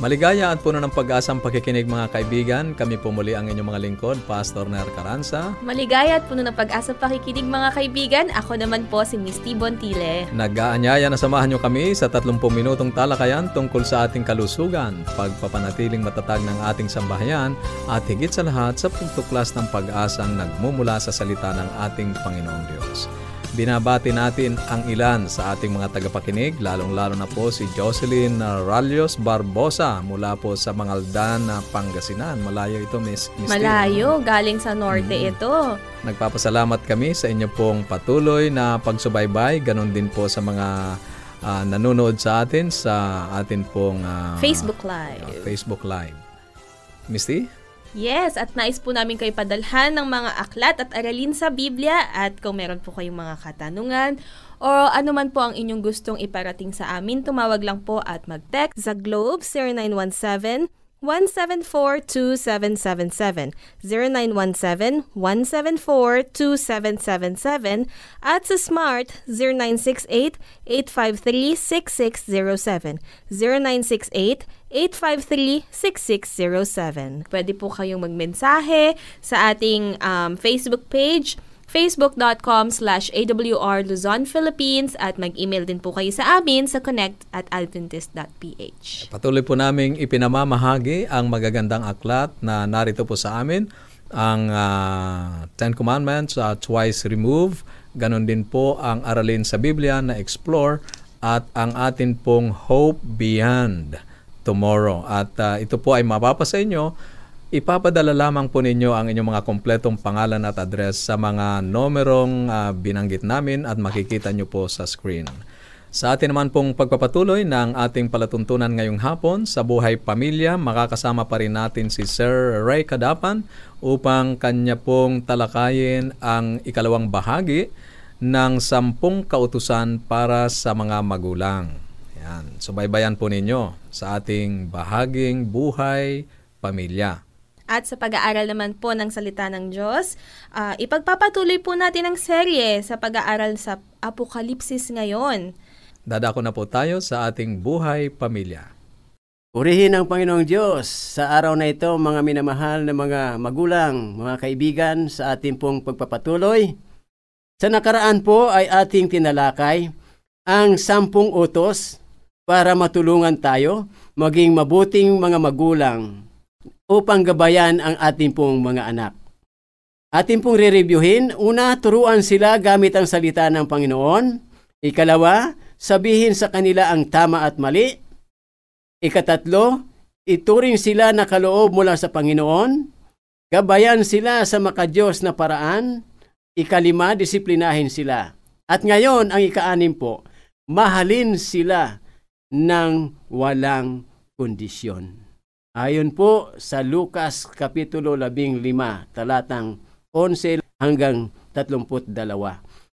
Maligaya at puno ng pag-asang pakikinig mga kaibigan. Kami po muli ang inyong mga lingkod, Pastor Ner Caranza. Maligaya at puno ng pag-asang pakikinig mga kaibigan. Ako naman po si Misty Bontile. Nag-aanyaya na samahan nyo kami sa 30 minutong talakayan tungkol sa ating kalusugan, pagpapanatiling matatag ng ating sambahayan, at higit sa lahat sa pagtuklas ng pag-asang nagmumula sa salita ng ating Panginoong Diyos. Binabati natin ang ilan sa ating mga tagapakinig, lalong-lalo na po si Jocelyn Ralios Barbosa mula po sa Mangaldan, Pangasinan. Malayo ito, Miss Miss Malayo, galing sa norte Mm. ito. Nagpapasalamat kami sa inyo pong patuloy na pagsubaybay. Ganon din po sa mga ah, nanonood sa atin sa atin pong ah, Facebook Live. Facebook Live. Misty? Yes, at nais po namin kayo padalhan ng mga aklat at aralin sa Biblia at kung meron po kayong mga katanungan o ano man po ang inyong gustong iparating sa amin, tumawag lang po at mag-text sa Globe 0917 174-2777, 0917-174-2777, at sa Smart 0968-853-6607, 0968-853-6607. Pwede po kayong magmensahe sa ating um, Facebook page, facebook.com slash awr at mag-email din po kayo sa amin sa connect at adventist.ph. Patuloy po naming ipinamamahagi ang magagandang aklat na narito po sa amin. Ang ah, Ten Commandments, ah, Twice Remove. Ganon din po ang aralin sa Biblia na Explore at ang atin pong Hope Beyond Tomorrow. At ah, ito po ay mapapa inyo. Ipapadala lamang po ninyo ang inyong mga kompletong pangalan at address sa mga numerong ah, binanggit namin at makikita nyo po sa screen. Sa atin naman pong pagpapatuloy ng ating palatuntunan ngayong hapon sa buhay pamilya, makakasama pa rin natin si Sir Ray Kadapan upang kanya pong talakayin ang ikalawang bahagi ng sampung kautusan para sa mga magulang. Yan. Subaybayan po ninyo sa ating bahaging buhay pamilya. At sa pag-aaral naman po ng salita ng Diyos, ah, ipagpapatuloy po natin ang serye sa pag-aaral sa Apokalipsis ngayon. Dadako na po tayo sa ating buhay pamilya. Purihin ang Panginoong Diyos sa araw na ito, mga minamahal na mga magulang, mga kaibigan, sa ating pong pagpapatuloy. Sa nakaraan po ay ating tinalakay ang sampung utos para matulungan tayo maging mabuting mga magulang upang gabayan ang ating pong mga anak. Ating pong re-reviewin, una, turuan sila gamit ang salita ng Panginoon. Ikalawa, sabihin sa kanila ang tama at mali. Ikatatlo, ituring sila na kaloob mula sa Panginoon. Gabayan sila sa makadiyos na paraan. Ikalima, disiplinahin sila. At ngayon, ang ikaanim po, mahalin sila ng walang kondisyon. Ayon po sa Lucas Kapitulo 15, talatang 11 hanggang 32.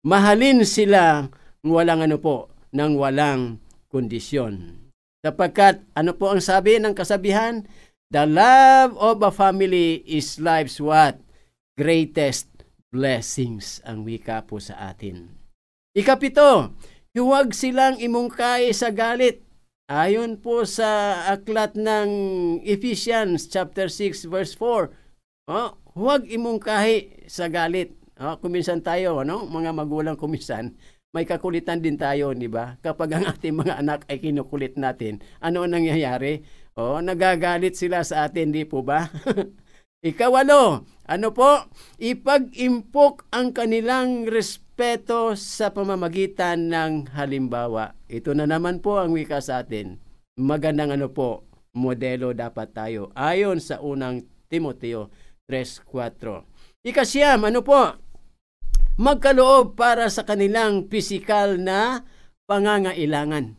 Mahalin sila ng walang ano po, ng walang kondisyon. Sapagkat ano po ang sabi ng kasabihan? The love of a family is life's what? Greatest blessings ang wika po sa atin. Ikapito, huwag silang imungkay sa galit. Ayon po sa aklat ng Ephesians chapter 6 verse 4. Oh, huwag imungkahi sa galit. Oh, kuminsan tayo, ano, mga magulang kuminsan, may kakulitan din tayo, di ba? Kapag ang ating mga anak ay kinukulit natin, ano ang nangyayari? Oh, nagagalit sila sa atin, di po ba? Ikawalo, ano po? Ipag-impok ang kanilang respeto sa pamamagitan ng halimbawa. Ito na naman po ang wika sa atin. Magandang ano po, modelo dapat tayo. Ayon sa unang Timoteo 3.4. Ikasyam, ano po? Magkaloob para sa kanilang pisikal na pangangailangan.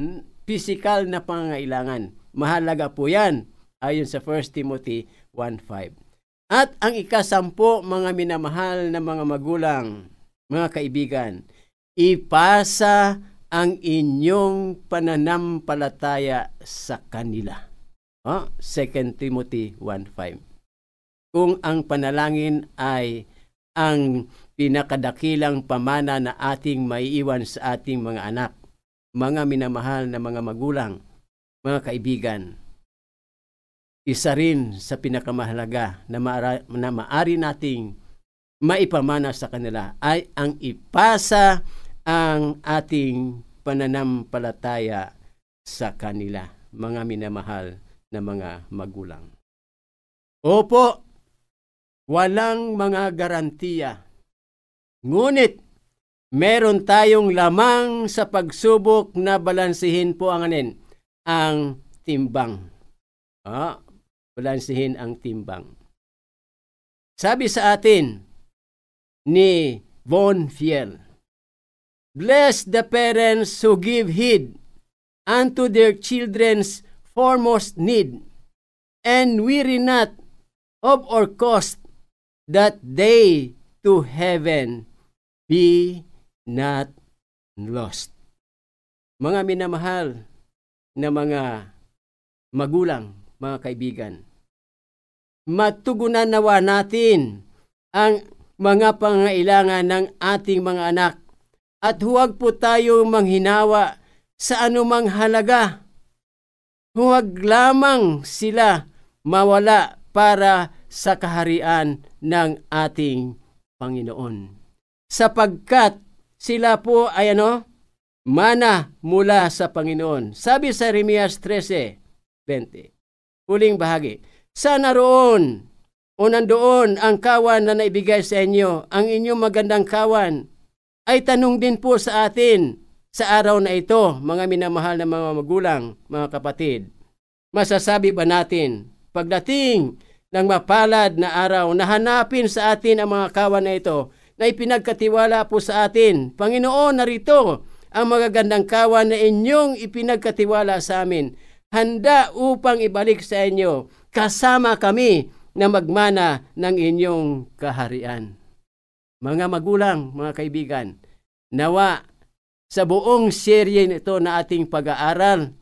Hmm? Pisikal na pangangailangan. Mahalaga po yan ayon sa 1 Timothy 1.5. At ang ikasampo, mga minamahal na mga magulang, mga kaibigan, ipasa ang inyong pananampalataya sa kanila. Oh, 2 Timothy 1.5 Kung ang panalangin ay ang pinakadakilang pamana na ating maiiwan sa ating mga anak, mga minamahal na mga magulang, mga kaibigan, isa rin sa pinakamahalaga na, maara, na maari nating maipamana sa kanila ay ang ipasa ang ating pananampalataya sa kanila, mga minamahal na mga magulang. Opo, walang mga garantiya. Ngunit, meron tayong lamang sa pagsubok na balansihin po ang anin, ang timbang. Ah, balansihin ang timbang. Sabi sa atin ni Von Fiel, Bless the parents who give heed unto their children's foremost need, and weary not of or cost that they to heaven be not lost. Mga minamahal na mga magulang, mga kaibigan, matugunan nawa natin ang mga pangailangan ng ating mga anak at huwag po tayo manghinawa sa anumang halaga. Huwag lamang sila mawala para sa kaharian ng ating Panginoon. Sapagkat sila po ay ano? Mana mula sa Panginoon. Sabi sa Remias 13:20. Huling bahagi. Sana roon o nandoon ang kawan na naibigay sa inyo, ang inyong magandang kawan, ay tanong din po sa atin sa araw na ito, mga minamahal na mga magulang, mga kapatid. Masasabi ba natin, pagdating ng mapalad na araw, na hanapin sa atin ang mga kawan na ito, na ipinagkatiwala po sa atin, Panginoon, narito ang magagandang kawan na inyong ipinagkatiwala sa amin, handa upang ibalik sa inyo, kasama kami na magmana ng inyong kaharian. Mga magulang, mga kaibigan, nawa sa buong serye nito na ating pag-aaral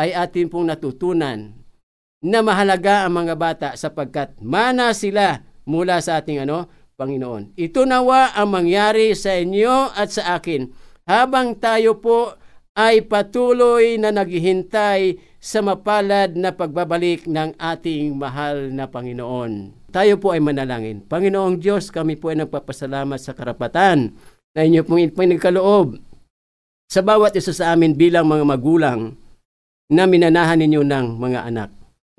ay atin pong natutunan na mahalaga ang mga bata sapagkat mana sila mula sa ating ano, Panginoon. Ito nawa ang mangyari sa inyo at sa akin habang tayo po ay patuloy na naghihintay sa mapalad na pagbabalik ng ating mahal na Panginoon. Tayo po ay manalangin. Panginoong Diyos, kami po ay nagpapasalamat sa karapatan na inyo pong pinagkaloob sa bawat isa sa amin bilang mga magulang na minanahan ninyo ng mga anak.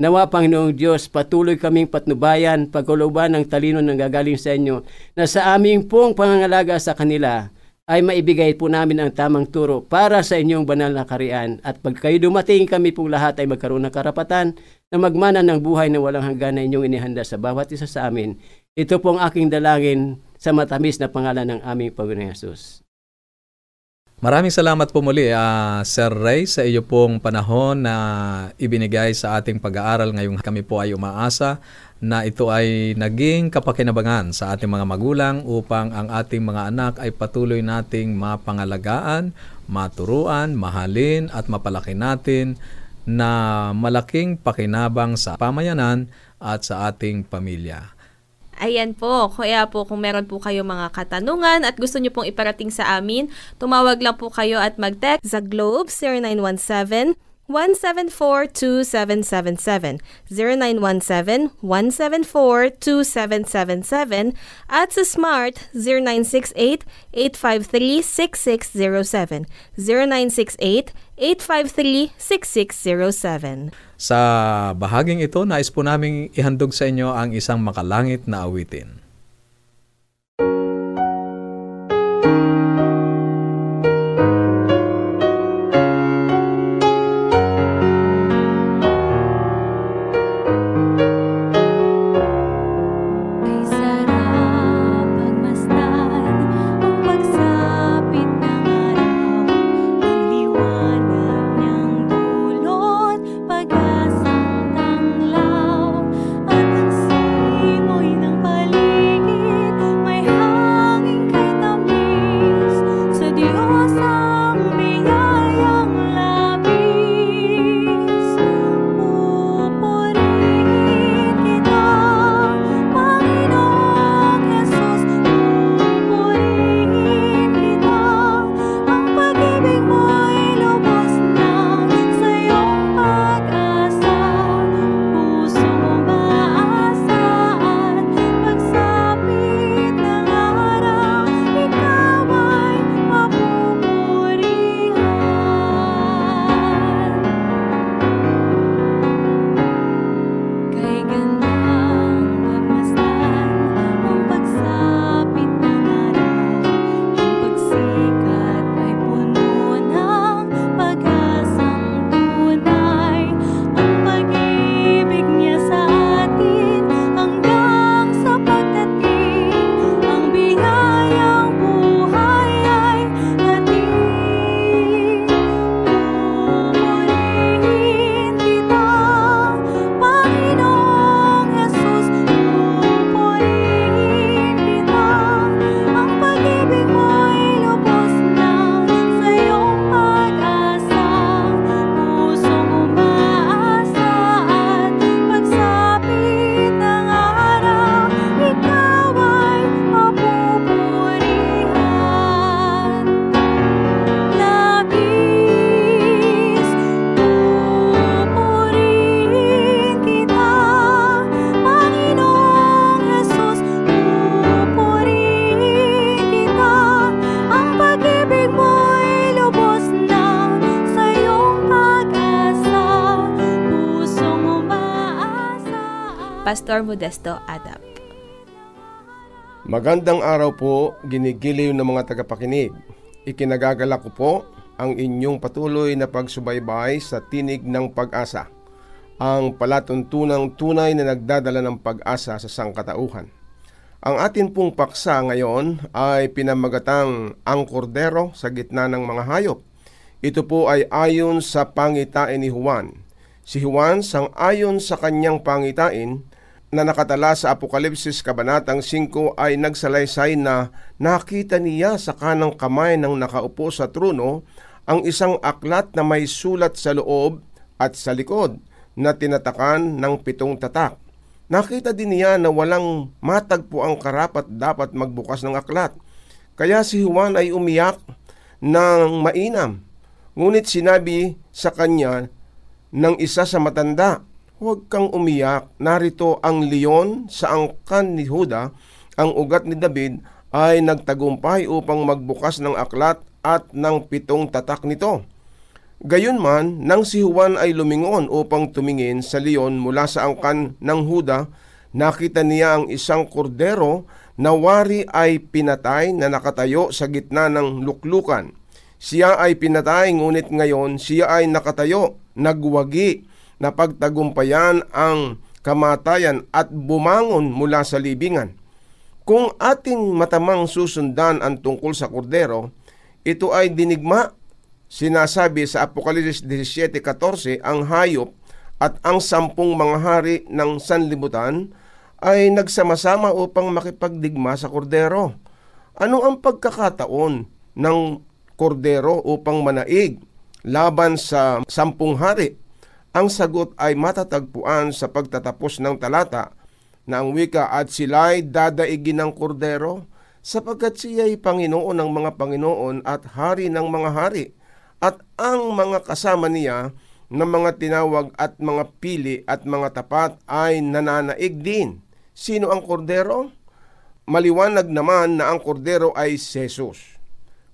Nawa, Panginoong Diyos, patuloy kaming patnubayan, pagkuluban ng talino ng gagaling sa inyo, na sa aming pong pangangalaga sa kanila, ay maibigay po namin ang tamang turo para sa inyong banal na karian. At pag kayo dumating, kami pong lahat ay magkaroon ng karapatan na magmana ng buhay na walang hanggan na inyong inihanda sa bawat isa sa amin. Ito pong aking dalangin sa matamis na pangalan ng aming Panginoon Yesus. Maraming salamat po muli, uh, Sir Ray, sa iyo pong panahon na ibinigay sa ating pag-aaral. Ngayong kami po ay umaasa na ito ay naging kapakinabangan sa ating mga magulang upang ang ating mga anak ay patuloy nating mapangalagaan, maturuan, mahalin at mapalaki natin na malaking pakinabang sa pamayanan at sa ating pamilya. Ayan po. Kaya po kung meron po kayo mga katanungan at gusto nyo pong iparating sa amin, tumawag lang po kayo at mag-text sa Globe 0917 174-2777, 0917-174-2777, at sa Smart 0968-853-6607, 0968-853-6607. Sa bahaging ito, nais po namin ihandog sa inyo ang isang makalangit na awitin. Pastor Modesto Adap. Magandang araw po, ginigiliw ng mga tagapakinig. Ikinagagala ko po ang inyong patuloy na pagsubaybay sa tinig ng pag-asa. Ang palatuntunang tunay na nagdadala ng pag-asa sa sangkatauhan. Ang atin pong paksa ngayon ay pinamagatang ang kordero sa gitna ng mga hayop. Ito po ay ayon sa pangitain ni Juan. Si Juan sang ayon sa kanyang pangitain na nakatala sa Apokalipsis Kabanatang 5 ay nagsalaysay na nakita niya sa kanang kamay ng nakaupo sa trono ang isang aklat na may sulat sa loob at sa likod na tinatakan ng pitong tatak. Nakita din niya na walang matagpo ang karapat dapat magbukas ng aklat. Kaya si Juan ay umiyak ng mainam. Ngunit sinabi sa kanya ng isa sa matanda, Huwag kang umiyak, narito ang leon sa angkan ni Huda, ang ugat ni David ay nagtagumpay upang magbukas ng aklat at ng pitong tatak nito. Gayunman, nang si Juan ay lumingon upang tumingin sa leon mula sa angkan ng Huda, nakita niya ang isang kordero na wari ay pinatay na nakatayo sa gitna ng luklukan. Siya ay pinatay ngunit ngayon siya ay nakatayo, nagwagi na pagtagumpayan ang kamatayan at bumangon mula sa libingan. Kung ating matamang susundan ang tungkol sa kordero, ito ay dinigma. Sinasabi sa Apokalipsis 17.14, ang hayop at ang sampung mga hari ng sanlibutan ay nagsama-sama upang makipagdigma sa kordero. Ano ang pagkakataon ng kordero upang manaig laban sa sampung hari? Ang sagot ay matatagpuan sa pagtatapos ng talata na ang wika at sila'y dadaigin ng kordero sapagkat siya'y Panginoon ng mga Panginoon at Hari ng mga hari at ang mga kasama niya na mga tinawag at mga pili at mga tapat ay nananaig din. Sino ang kordero? Maliwanag naman na ang kordero ay si Jesus.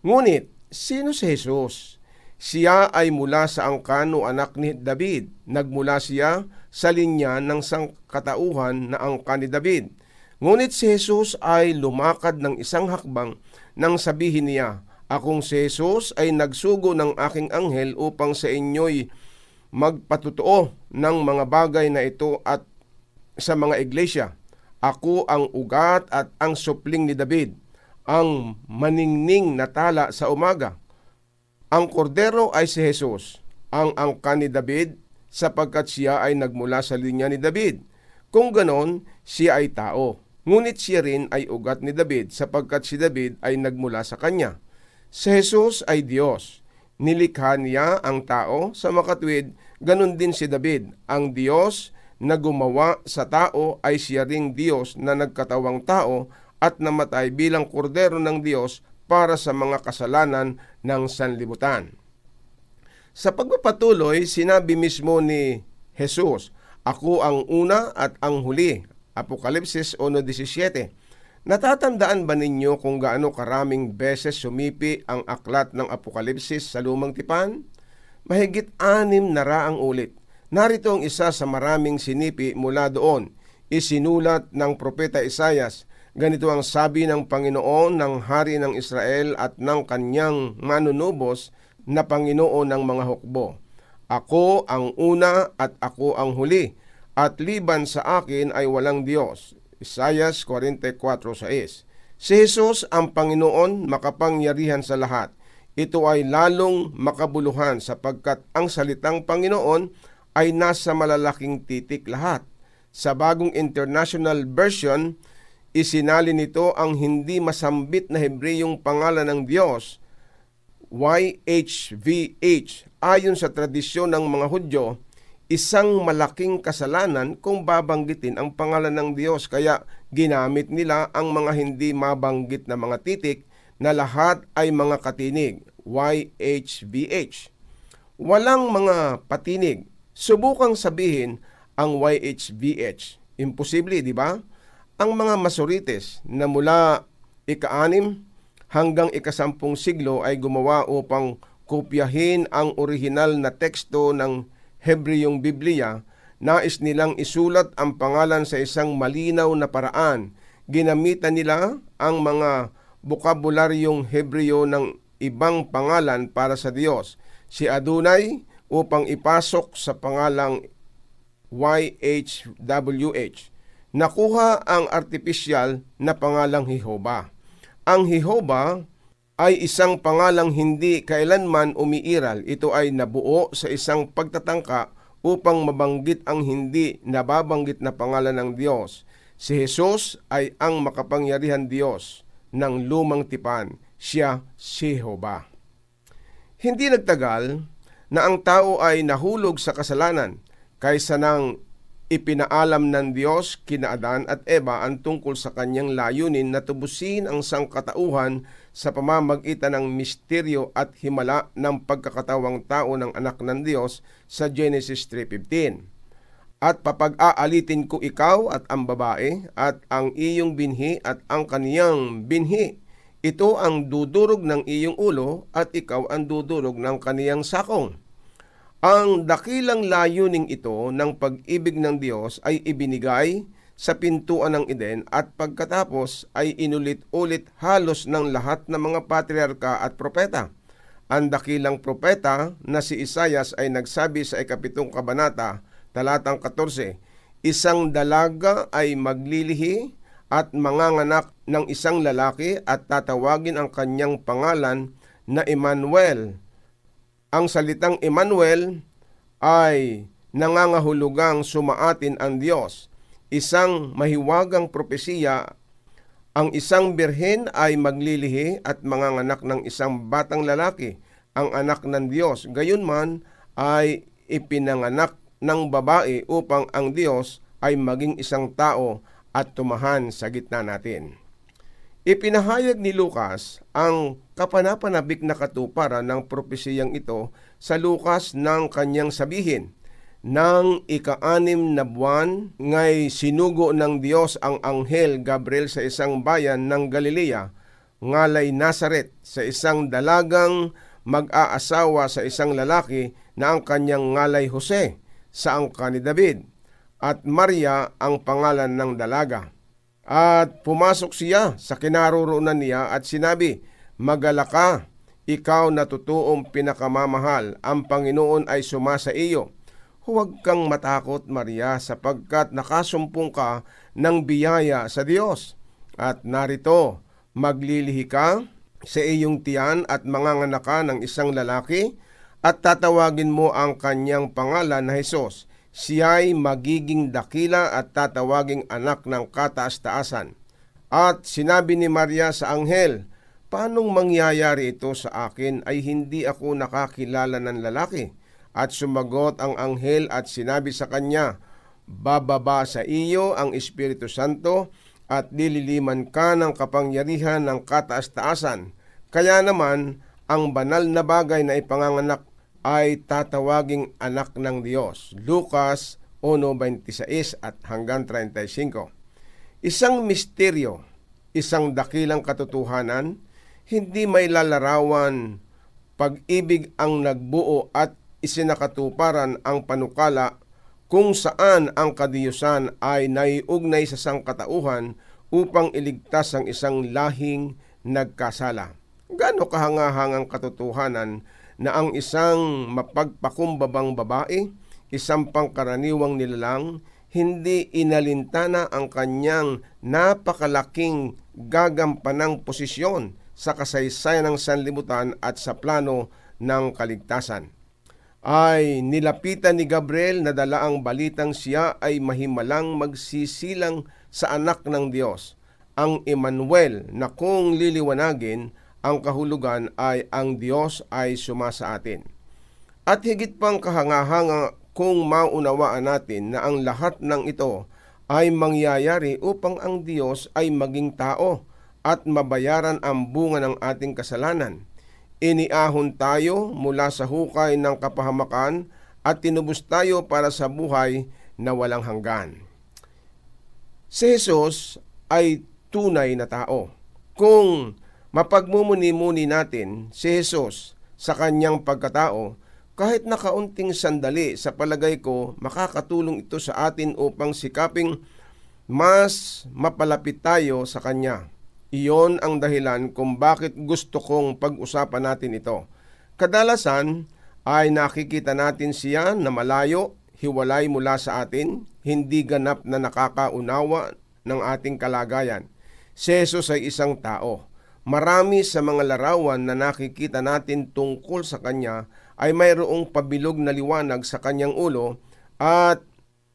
Ngunit, sino si Jesus? Siya ay mula sa angkano anak ni David. Nagmula siya sa linya ng sangkatauhan na angka ni David. Ngunit si Jesus ay lumakad ng isang hakbang nang sabihin niya, Akong si Jesus ay nagsugo ng aking anghel upang sa inyo'y magpatutuo ng mga bagay na ito at sa mga iglesia. Ako ang ugat at ang supling ni David, ang maningning na tala sa umaga ang kordero ay si Jesus, ang angka ni David, sapagkat siya ay nagmula sa linya ni David. Kung ganon, siya ay tao. Ngunit siya rin ay ugat ni David, sapagkat si David ay nagmula sa kanya. Si Jesus ay Diyos. Nilikha niya ang tao sa makatwid, ganon din si David. Ang Diyos na gumawa sa tao ay siya ring Diyos na nagkatawang tao at namatay bilang kordero ng Diyos para sa mga kasalanan ng sanlibutan. Sa pagpapatuloy, sinabi mismo ni Jesus, Ako ang una at ang huli. Apokalipsis 1.17 Natatandaan ba ninyo kung gaano karaming beses sumipi ang aklat ng Apokalipsis sa lumang tipan? Mahigit anim na raang ulit. Narito ang isa sa maraming sinipi mula doon. Isinulat ng Propeta Isayas Ganito ang sabi ng Panginoon ng Hari ng Israel at ng kanyang manunubos na Panginoon ng mga hukbo. Ako ang una at ako ang huli, at liban sa akin ay walang Diyos. Isayas 44.6 Si Jesus ang Panginoon makapangyarihan sa lahat. Ito ay lalong makabuluhan sapagkat ang salitang Panginoon ay nasa malalaking titik lahat. Sa bagong international version, isinali nito ang hindi masambit na Hebreyong pangalan ng Diyos, YHVH. Ayon sa tradisyon ng mga Hudyo, isang malaking kasalanan kung babanggitin ang pangalan ng Diyos. Kaya ginamit nila ang mga hindi mabanggit na mga titik na lahat ay mga katinig, YHVH. Walang mga patinig. Subukang sabihin ang YHVH. Imposible, di ba? Ang mga masurites na mula ika-anim hanggang ikasampung siglo ay gumawa upang kopyahin ang orihinal na teksto ng Hebreyong Biblia Nais nilang isulat ang pangalan sa isang malinaw na paraan. Ginamitan nila ang mga bukabularyong Hebreo ng ibang pangalan para sa Diyos. Si Adonai upang ipasok sa pangalang YHWH. Nakuha ang artificial na pangalang Jehova. Ang Jehova ay isang pangalang hindi kailanman umiiral. Ito ay nabuo sa isang pagtatangka upang mabanggit ang hindi nababanggit na pangalan ng Diyos. Si Jesus ay ang makapangyarihan Diyos ng lumang tipan. Siya si Jehova. Hindi nagtagal na ang tao ay nahulog sa kasalanan kaysa nang ipinaalam ng Diyos kina Adan at Eva ang tungkol sa kanyang layunin na tubusin ang sangkatauhan sa pamamagitan ng misteryo at himala ng pagkakatawang tao ng anak ng Diyos sa Genesis 3.15. At papag-aalitin ko ikaw at ang babae at ang iyong binhi at ang kaniyang binhi. Ito ang dudurog ng iyong ulo at ikaw ang dudurog ng kaniyang sakong ang dakilang layuning ito ng pag-ibig ng Diyos ay ibinigay sa pintuan ng Eden at pagkatapos ay inulit-ulit halos ng lahat ng mga patriarka at propeta. Ang dakilang propeta na si Isayas ay nagsabi sa ikapitong kabanata, talatang 14, Isang dalaga ay maglilihi at manganganak ng isang lalaki at tatawagin ang kanyang pangalan na Emmanuel ang salitang Emmanuel ay nangangahulugang sumaatin ang Diyos. Isang mahiwagang propesiya, ang isang birhen ay maglilihi at manganganak ng isang batang lalaki, ang anak ng Diyos. Gayunman ay ipinanganak ng babae upang ang Diyos ay maging isang tao at tumahan sa gitna natin. Ipinahayag ni Lucas ang kapanapanabik na katuparan ng propesiyang ito sa Lucas ng kanyang sabihin. Nang ika-anim na buwan, ngay sinugo ng Diyos ang anghel Gabriel sa isang bayan ng Galilea, ngalay Nazaret, sa isang dalagang mag-aasawa sa isang lalaki na ang kanyang ngalay Jose, sa angka ni David, at Maria ang pangalan ng dalaga at pumasok siya sa kinaroroonan niya at sinabi, Magala ka, ikaw na totoong pinakamamahal, ang Panginoon ay sumasa iyo. Huwag kang matakot, Maria, sapagkat nakasumpong ka ng biyaya sa Diyos. At narito, maglilihi ka sa iyong tiyan at manganganak ka ng isang lalaki at tatawagin mo ang kanyang pangalan na Jesus siya'y magiging dakila at tatawaging anak ng kataas-taasan. At sinabi ni Maria sa anghel, Paanong mangyayari ito sa akin ay hindi ako nakakilala ng lalaki? At sumagot ang anghel at sinabi sa kanya, Bababa sa iyo ang Espiritu Santo at dililiman ka ng kapangyarihan ng kataas-taasan. Kaya naman, ang banal na bagay na ipanganganak ay tatawaging anak ng Diyos. Lucas 1.26 at hanggang 35. Isang misteryo, isang dakilang katotohanan, hindi may lalarawan pag-ibig ang nagbuo at isinakatuparan ang panukala kung saan ang kadiyusan ay naiugnay sa sangkatauhan upang iligtas ang isang lahing nagkasala. Gano kahangahangang katotohanan na ang isang mapagpakumbabang babae, isang pangkaraniwang nilalang, hindi inalintana ang kanyang napakalaking gagampanang posisyon sa kasaysayan ng sanlibutan at sa plano ng kaligtasan. Ay nilapitan ni Gabriel na dala ang balitang siya ay mahimalang magsisilang sa anak ng Diyos, ang Emmanuel na kung liliwanagin ang kahulugan ay ang Diyos ay sumasa atin. At higit pang kahangahanga kung maunawaan natin na ang lahat ng ito ay mangyayari upang ang Diyos ay maging tao at mabayaran ang bunga ng ating kasalanan. Iniahon tayo mula sa hukay ng kapahamakan at tinubos tayo para sa buhay na walang hanggan. Si Jesus ay tunay na tao. Kung mapagmumuni-muni natin si Jesus sa kanyang pagkatao, kahit na kaunting sandali sa palagay ko makakatulong ito sa atin upang sikaping mas mapalapit tayo sa Kanya. Iyon ang dahilan kung bakit gusto kong pag-usapan natin ito. Kadalasan ay nakikita natin siya na malayo, hiwalay mula sa atin, hindi ganap na nakakaunawa ng ating kalagayan. Si Jesus ay isang tao. Marami sa mga larawan na nakikita natin tungkol sa Kanya ay mayroong pabilog na liwanag sa Kanyang ulo at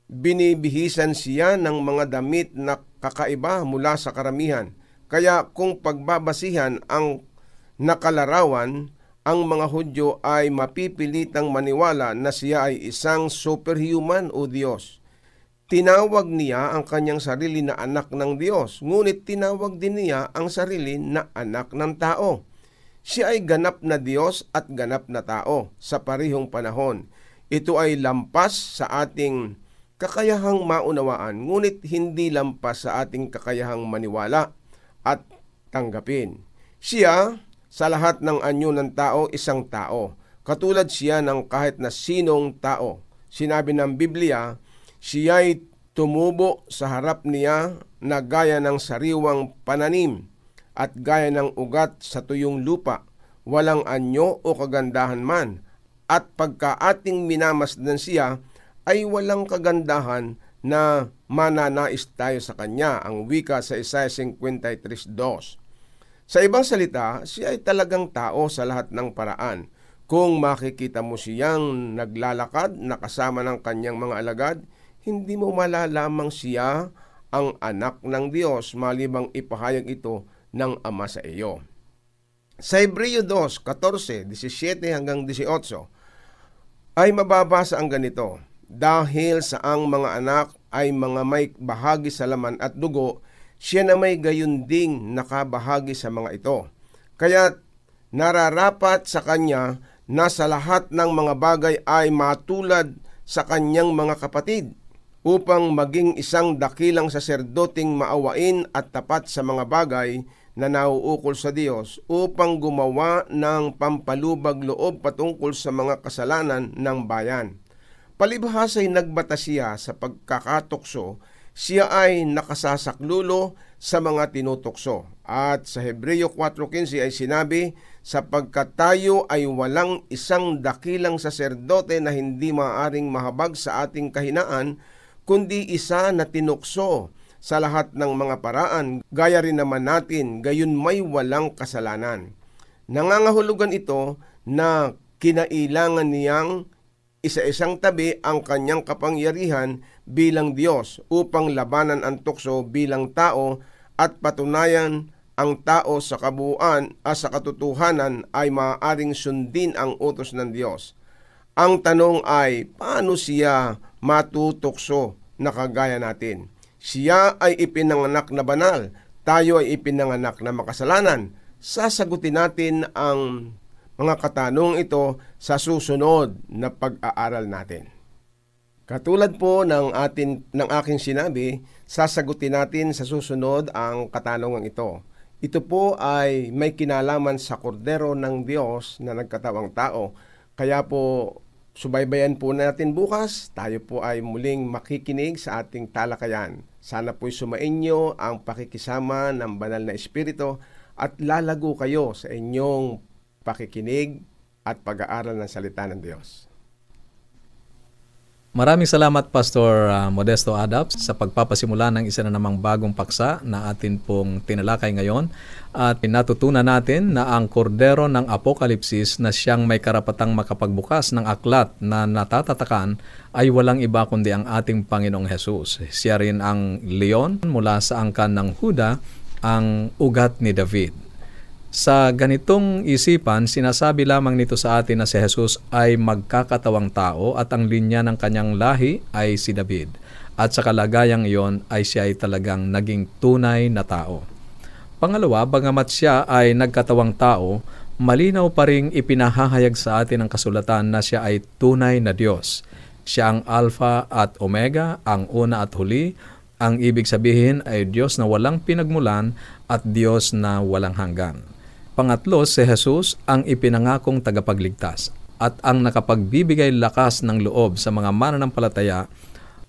binibihisan siya ng mga damit na kakaiba mula sa karamihan. Kaya kung pagbabasihan ang nakalarawan, ang mga Hudyo ay mapipilitang maniwala na siya ay isang superhuman o Diyos. Tinawag niya ang kanyang sarili na anak ng Diyos, ngunit tinawag din niya ang sarili na anak ng tao. Siya ay ganap na Diyos at ganap na tao sa parihong panahon. Ito ay lampas sa ating kakayahang maunawaan, ngunit hindi lampas sa ating kakayahang maniwala at tanggapin. Siya, sa lahat ng anyo ng tao, isang tao. Katulad siya ng kahit na sinong tao. Sinabi ng Biblia, siya'y tumubo sa harap niya na gaya ng sariwang pananim at gaya ng ugat sa tuyong lupa, walang anyo o kagandahan man. At pagka ating minamasdan siya, ay walang kagandahan na mananais tayo sa Kanya, ang wika sa Isaiah 53.2. Sa ibang salita, siya ay talagang tao sa lahat ng paraan. Kung makikita mo siyang naglalakad na kasama ng kanyang mga alagad, hindi mo malalamang siya ang anak ng Diyos malibang ipahayag ito ng Ama sa iyo. Sa Hebreo 2, 14, 17 hanggang 18, ay mababasa ang ganito, Dahil sa ang mga anak ay mga may bahagi sa laman at dugo, siya na may gayon ding nakabahagi sa mga ito. Kaya nararapat sa kanya na sa lahat ng mga bagay ay matulad sa kanyang mga kapatid upang maging isang dakilang saserdoting maawain at tapat sa mga bagay na nauukol sa Diyos upang gumawa ng pampalubag loob patungkol sa mga kasalanan ng bayan. Palibhas ay nagbata siya sa pagkakatukso, siya ay nakasasaklulo sa mga tinutukso. At sa Hebreo 4.15 ay sinabi, sapagkat tayo ay walang isang dakilang saserdote na hindi maaring mahabag sa ating kahinaan, kundi isa na tinukso sa lahat ng mga paraan, gaya rin naman natin, gayon may walang kasalanan. Nangangahulugan ito na kinailangan niyang isa-isang tabi ang kanyang kapangyarihan bilang Diyos upang labanan ang tukso bilang tao at patunayan ang tao sa kabuuan at sa katotohanan ay maaaring sundin ang utos ng Diyos. Ang tanong ay, paano siya matutukso na kagaya natin? Siya ay ipinanganak na banal, tayo ay ipinanganak na makasalanan. Sasagutin natin ang mga katanong ito sa susunod na pag-aaral natin. Katulad po ng, atin, ng aking sinabi, sasagutin natin sa susunod ang katanungan ito. Ito po ay may kinalaman sa kordero ng Diyos na nagkatawang tao. Kaya po, subaybayan po natin bukas. Tayo po ay muling makikinig sa ating talakayan. Sana po'y sumainyo ang pakikisama ng banal na Espiritu at lalago kayo sa inyong pakikinig at pag-aaral ng salita ng Diyos. Maraming salamat Pastor uh, Modesto Adaps sa pagpapasimula ng isa na namang bagong paksa na atin pong tinalakay ngayon at natutunan natin na ang kordero ng Apokalipsis na siyang may karapatang makapagbukas ng aklat na natatatakan ay walang iba kundi ang ating Panginoong Hesus. Siya rin ang leon mula sa angkan ng Huda, ang ugat ni David. Sa ganitong isipan, sinasabi lamang nito sa atin na si Jesus ay magkakatawang tao at ang linya ng kanyang lahi ay si David. At sa kalagayang iyon ay siya ay talagang naging tunay na tao. Pangalawa, bagamat siya ay nagkatawang tao, malinaw pa ring ipinahahayag sa atin ang kasulatan na siya ay tunay na Diyos. Siya ang Alpha at Omega, ang una at huli. Ang ibig sabihin ay Diyos na walang pinagmulan at Diyos na walang hanggan. Pangatlo, si Jesus ang ipinangakong tagapagligtas. at ang nakapagbibigay lakas ng loob sa mga mananampalataya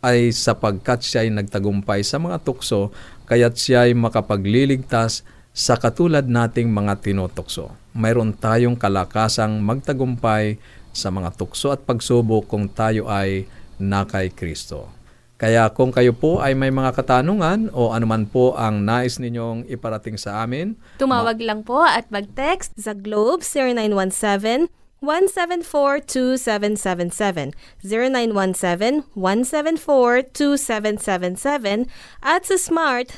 ay sapagkat siya ay nagtagumpay sa mga tukso, kaya't siya ay makapagliligtas sa katulad nating mga tinutokso. Mayroon tayong kalakasang magtagumpay sa mga tukso at pagsubok kung tayo ay nakay Kristo. Kaya kung kayo po ay may mga katanungan o anuman po ang nais ninyong iparating sa amin, Tumawag lang po at mag-text sa Globe 0917 174-2777, 0917-174-2777, at sa Smart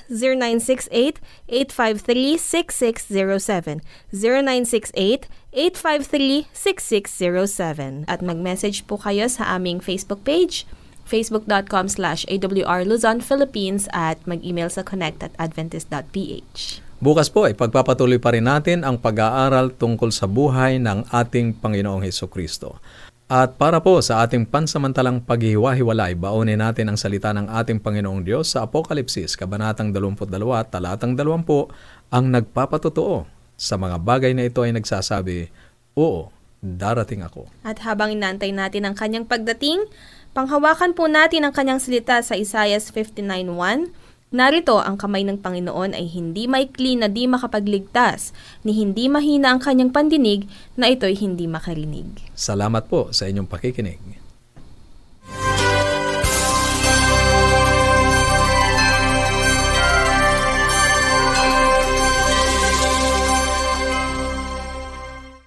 0968-853-6607, 0968-853-6607. At mag-message po kayo sa aming Facebook page, facebook.com slash awr Luzon, Philippines at mag-email sa connect at adventist.ph. Bukas po, ipagpapatuloy pa rin natin ang pag-aaral tungkol sa buhay ng ating Panginoong Heso Kristo. At para po sa ating pansamantalang paghihiwa-hiwalay, baonin natin ang salita ng ating Panginoong Diyos sa Apokalipsis, Kabanatang 22, Talatang 20, ang nagpapatotoo. Sa mga bagay na ito ay nagsasabi, Oo, darating ako. At habang inantay natin ang kanyang pagdating, panghawakan po natin ang kanyang salita sa Isaiah 59.1, Narito ang kamay ng Panginoon ay hindi maikli na di makapagligtas, ni hindi mahina ang kanyang pandinig na ito'y hindi makarinig. Salamat po sa inyong pakikinig.